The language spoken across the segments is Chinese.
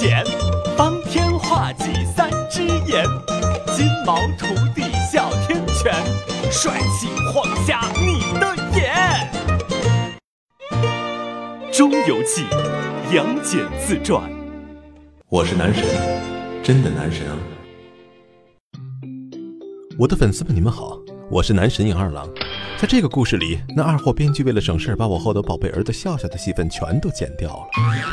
剪，方天画戟三只眼，金毛徒弟哮天犬，帅气晃瞎你的眼。《中游记》杨戬自传。我是男神，真的男神啊！我的粉丝们，你们好，我是男神影二郎。在这个故事里，那二货编剧为了省事儿，把我后头宝贝儿子笑笑的戏份全都剪掉了，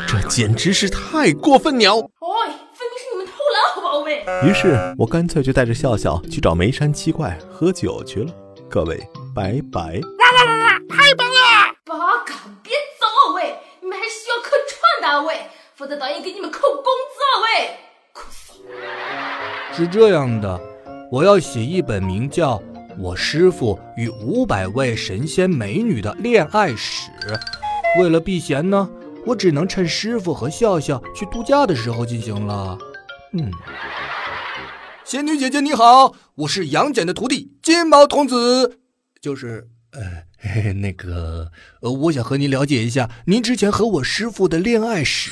这简直是太过分了！哎，分明是你们偷懒，好不好喂？于是我干脆就带着笑笑去找眉山七怪喝酒去了。各位，拜拜！啦啦啦啦，太棒了！八嘎，别走啊喂！你们还是需要客串的啊喂，否则导演给你们扣工资啊喂！哭死！是这样的，我要写一本名叫。我师傅与五百位神仙美女的恋爱史，为了避嫌呢，我只能趁师傅和笑笑去度假的时候进行了。嗯，仙女姐姐你好，我是杨戬的徒弟金毛童子，就是呃嘿嘿 那个呃，我想和您了解一下您之前和我师傅的恋爱史。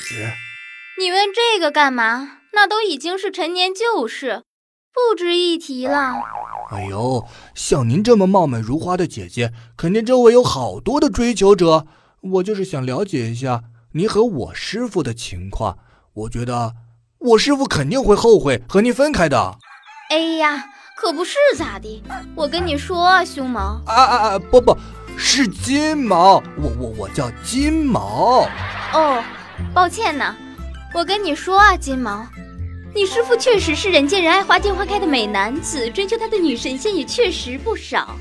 你问这个干嘛？那都已经是陈年旧事，不值一提了。哎呦，像您这么貌美如花的姐姐，肯定周围有好多的追求者。我就是想了解一下您和我师傅的情况。我觉得我师傅肯定会后悔和您分开的。哎呀，可不是咋的？我跟你说啊，胸毛啊啊啊！不不，是金毛。我我我叫金毛。哦，抱歉呢。我跟你说啊，金毛。你师傅确实是人见人爱、花见花开的美男子，追求他的女神仙也确实不少。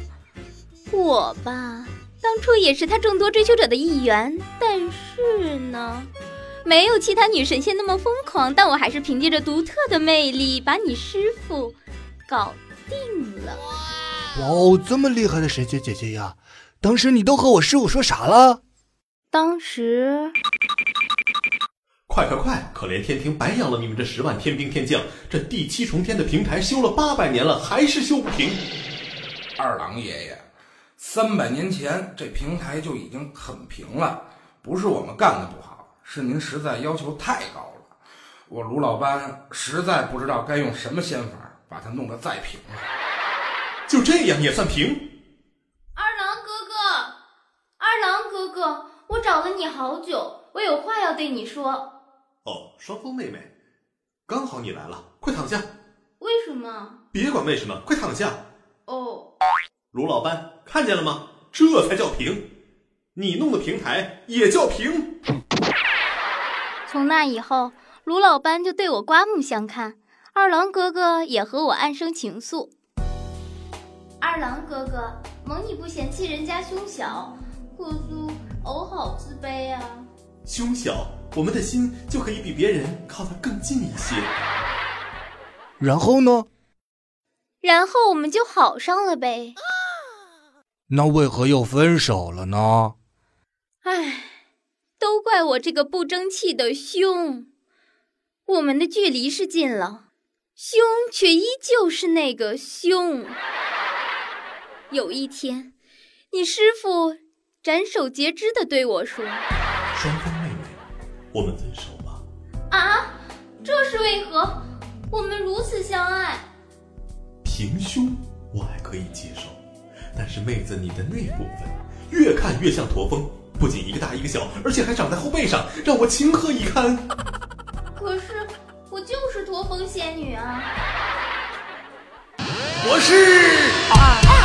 我吧，当初也是他众多追求者的一员，但是呢，没有其他女神仙那么疯狂。但我还是凭借着独特的魅力，把你师傅搞定了。哇哦，这么厉害的神仙姐姐呀！当时你都和我师傅说啥了？当时。快快快！可怜天庭白养了你们这十万天兵天将，这第七重天的平台修了八百年了，还是修不平。二郎爷爷，三百年前这平台就已经很平了，不是我们干的不好，是您实在要求太高了。我卢老班实在不知道该用什么仙法把它弄得再平了。就这样也算平？二郎哥哥，二郎哥哥，我找了你好久，我有话要对你说。哦，双峰妹妹，刚好你来了，快躺下。为什么？别管为什么，快躺下。哦，卢老班，看见了吗？这才叫平，你弄的平台也叫平。从那以后，卢老班就对我刮目相看，二郎哥哥也和我暗生情愫。二郎哥哥，蒙你不嫌弃人家胸小，可是偶好自卑啊。胸小。我们的心就可以比别人靠得更近一些。然后呢？然后我们就好上了呗。那为何又分手了呢？唉，都怪我这个不争气的胸。我们的距离是近了，胸却依旧是那个胸。有一天，你师傅斩首截肢的对我说：“双峰。”我们分手吧。啊，这是为何？我们如此相爱。平胸我还可以接受，但是妹子你的那部分越看越像驼峰，不仅一个大一个小，而且还长在后背上，让我情何以堪？可是我就是驼峰仙女啊！我是二二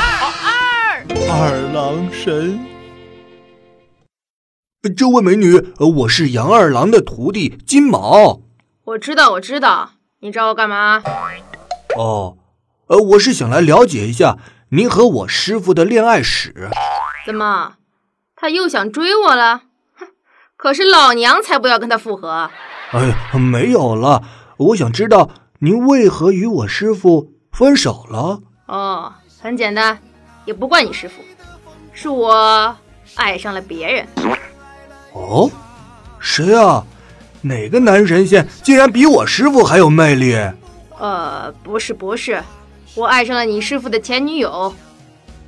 二二郎神。这位美女，我是杨二郎的徒弟金毛。我知道，我知道，你找我干嘛？哦，呃，我是想来了解一下您和我师傅的恋爱史。怎么，他又想追我了？哼，可是老娘才不要跟他复合。哎，没有了，我想知道您为何与我师傅分手了。哦，很简单，也不怪你师傅，是我爱上了别人。哦，谁啊？哪个男神仙竟然比我师傅还有魅力？呃，不是不是，我爱上了你师傅的前女友，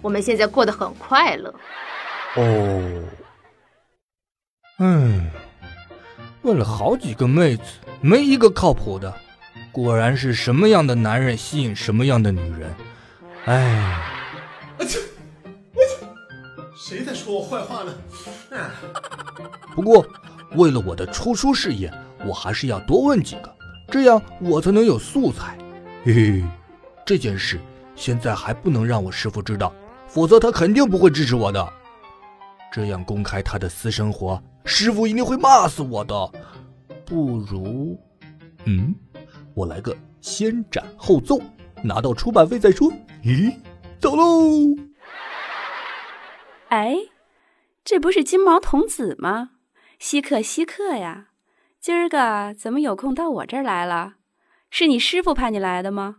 我们现在过得很快乐。哦，嗯，问了好几个妹子，没一个靠谱的。果然是什么样的男人吸引什么样的女人。哎，啊切！谁在说我坏话呢？啊！不过，为了我的出书事业，我还是要多问几个，这样我才能有素材。嘿嘿，这件事现在还不能让我师傅知道，否则他肯定不会支持我的。这样公开他的私生活，师傅一定会骂死我的。不如，嗯，我来个先斩后奏，拿到出版费再说。咦，走喽！哎，这不是金毛童子吗？稀客稀客呀！今儿个怎么有空到我这儿来了？是你师傅派你来的吗？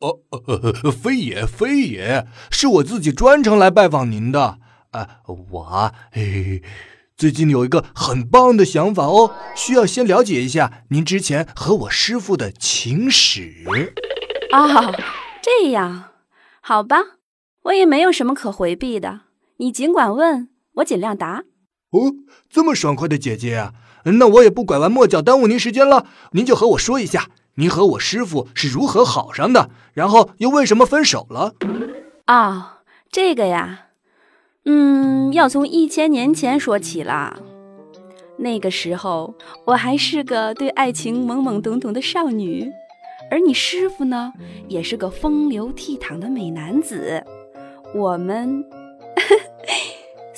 哦，非也非也，是我自己专程来拜访您的。啊，我啊，嘿，最近有一个很棒的想法哦，需要先了解一下您之前和我师傅的情史。哦，这样，好吧，我也没有什么可回避的。你尽管问，我尽量答。哦，这么爽快的姐姐啊！那我也不拐弯抹角耽误您时间了，您就和我说一下，您和我师傅是如何好上的，然后又为什么分手了？哦，这个呀，嗯，要从一千年前说起了。那个时候，我还是个对爱情懵懵懂懂的少女，而你师傅呢，也是个风流倜傥的美男子。我们。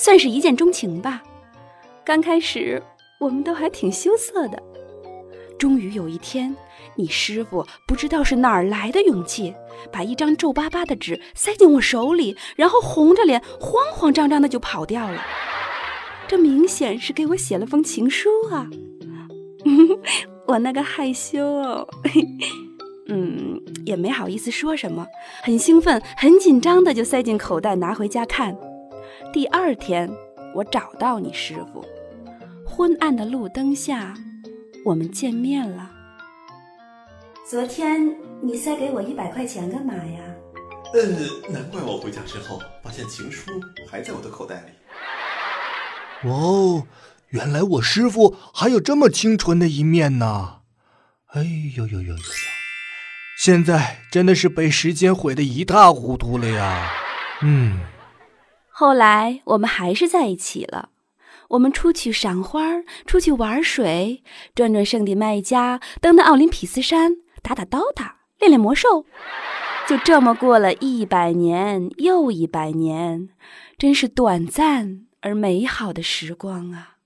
算是一见钟情吧。刚开始我们都还挺羞涩的，终于有一天，你师傅不知道是哪儿来的勇气，把一张皱巴巴的纸塞进我手里，然后红着脸慌慌张张的就跑掉了。这明显是给我写了封情书啊！我那个害羞哦，嗯，也没好意思说什么，很兴奋、很紧张的就塞进口袋拿回家看。第二天，我找到你师傅，昏暗的路灯下，我们见面了。昨天你塞给我一百块钱干嘛呀？呃，难怪我回家之后发现情书还在我的口袋里。哇哦，原来我师傅还有这么清纯的一面呢！哎呦呦呦呦呦！现在真的是被时间毁得一塌糊涂了呀。嗯。后来我们还是在一起了，我们出去赏花，出去玩水，转转圣地麦加，登登奥林匹斯山，打打刀塔，练练魔兽，就这么过了一百年又一百年，真是短暂而美好的时光啊！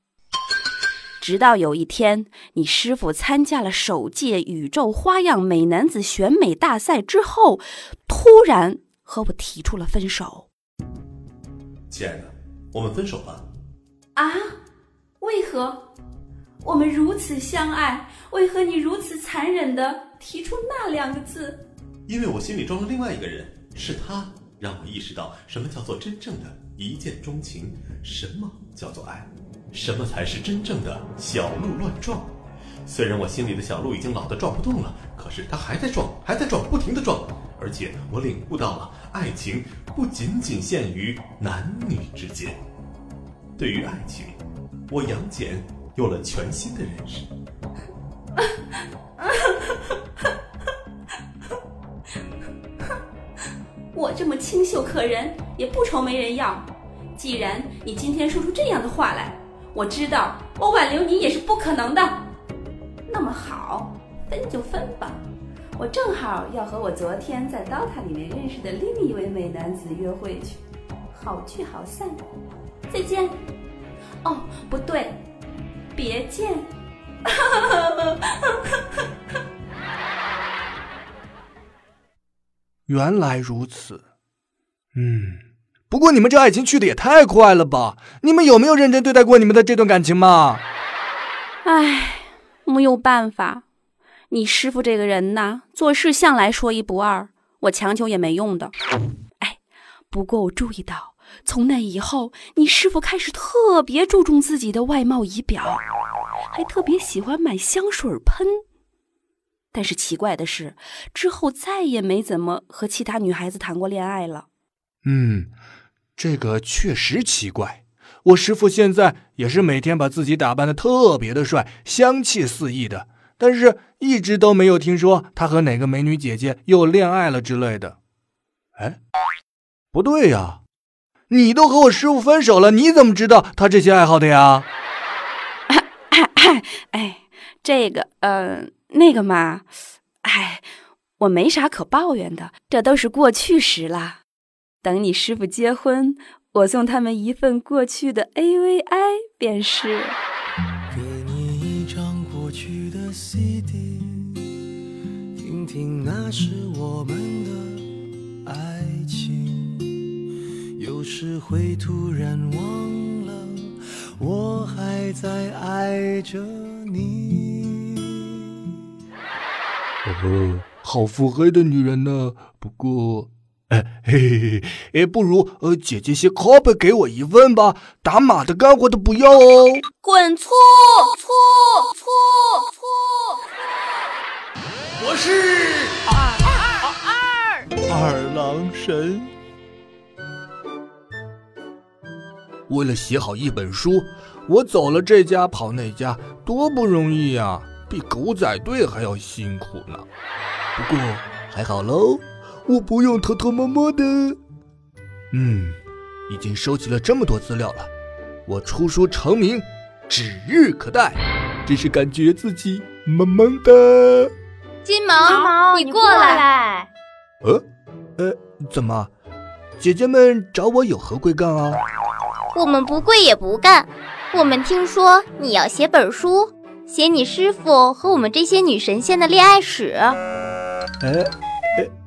直到有一天，你师傅参加了首届宇宙花样美男子选美大赛之后，突然和我提出了分手。亲爱的，我们分手吧。啊？为何？我们如此相爱，为何你如此残忍的提出那两个字？因为我心里装了另外一个人，是他让我意识到什么叫做真正的一见钟情，什么叫做爱，什么才是真正的小鹿乱撞。虽然我心里的小鹿已经老得撞不动了，可是它还在撞，还在撞，不停的撞。而且我领悟到了，爱情不仅仅限于男女之间。对于爱情，我杨戬有了全新的认识。我这么清秀可人，也不愁没人要。既然你今天说出这样的话来，我知道我挽留你也是不可能的。那么好，分就分吧。我正好要和我昨天在 DOTA 里面认识的另一位美男子约会去，好聚好散，再见。哦，不对，别见。原来如此，嗯，不过你们这爱情去的也太快了吧？你们有没有认真对待过你们的这段感情嘛？唉，没有办法。你师傅这个人呐，做事向来说一不二，我强求也没用的。哎，不过我注意到，从那以后，你师傅开始特别注重自己的外貌仪表，还特别喜欢买香水喷。但是奇怪的是，之后再也没怎么和其他女孩子谈过恋爱了。嗯，这个确实奇怪。我师傅现在也是每天把自己打扮的特别的帅，香气四溢的。但是一直都没有听说他和哪个美女姐姐又恋爱了之类的。哎，不对呀，你都和我师傅分手了，你怎么知道他这些爱好的呀？哎，这个，呃，那个嘛，哎，我没啥可抱怨的，这都是过去时了。等你师傅结婚，我送他们一份过去的 AVI 便是。CD，听听那是我们的爱情。有时会突然忘了，我还在爱着你。哦，好腹黑的女人呢。不过。嘿嘿嘿，不如呃，姐姐些拷贝给我一份吧，打码的、干活的不要哦。滚粗粗粗粗！我是二二二二郎神。为了写好一本书，我走了这家跑那家，多不容易呀，比狗仔队还要辛苦呢。不过还好喽。我不用偷偷摸摸的。嗯，已经收集了这么多资料了，我出书成名指日可待，只是感觉自己萌萌的。金毛，你过来。呃，呃，怎么？姐姐们找我有何贵干啊？我们不贵也不干，我们听说你要写本书，写你师傅和我们这些女神仙的恋爱史。哎。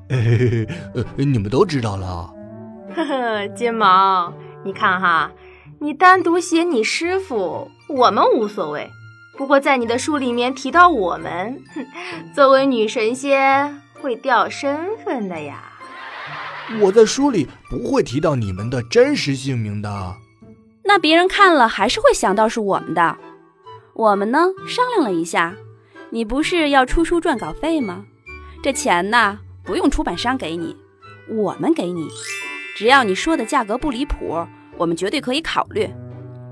嘿嘿嘿，呃，你们都知道了。呵呵，金毛，你看哈，你单独写你师傅，我们无所谓。不过在你的书里面提到我们，作为女神仙会掉身份的呀。我在书里不会提到你们的真实姓名的。那别人看了还是会想到是我们的。我们呢，商量了一下，你不是要出书赚稿费吗？这钱呢？不用出版商给你，我们给你，只要你说的价格不离谱，我们绝对可以考虑。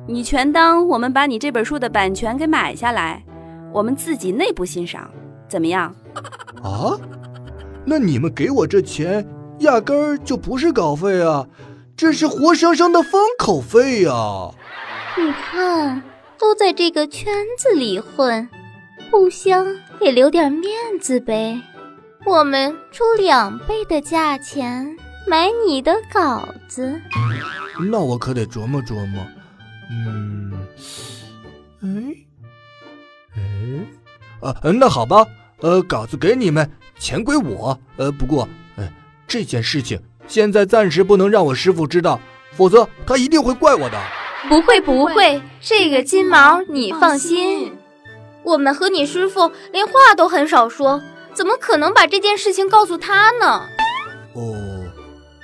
你全当我们把你这本书的版权给买下来，我们自己内部欣赏，怎么样？啊？那你们给我这钱，压根儿就不是稿费啊，这是活生生的封口费呀！你看，都在这个圈子里混，互相也留点面子呗。我们出两倍的价钱买你的稿子，那我可得琢磨琢磨。嗯，哎，哎，啊，那好吧，呃，稿子给你们，钱归我。呃，不过，呃，这件事情现在暂时不能让我师傅知道，否则他一定会怪我的。不会不会，这个金毛你放心，我们和你师傅连话都很少说。怎么可能把这件事情告诉他呢？哦，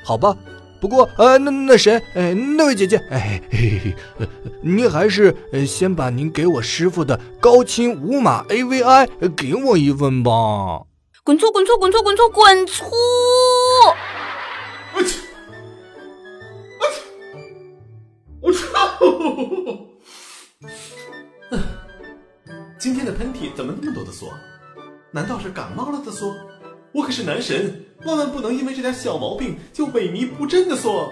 好吧，不过呃，那那谁，哎，那位姐姐，哎，嘿嘿嘿，您还是呃先把您给我师傅的高清无码 AVI 给我一份吧。滚粗，滚粗，滚粗，滚粗，滚粗！我去，我去，我操！今天的喷嚏怎么那么多的嗦？难道是感冒了的嗦？我可是男神，万万不能因为这点小毛病就萎靡不振的嗦。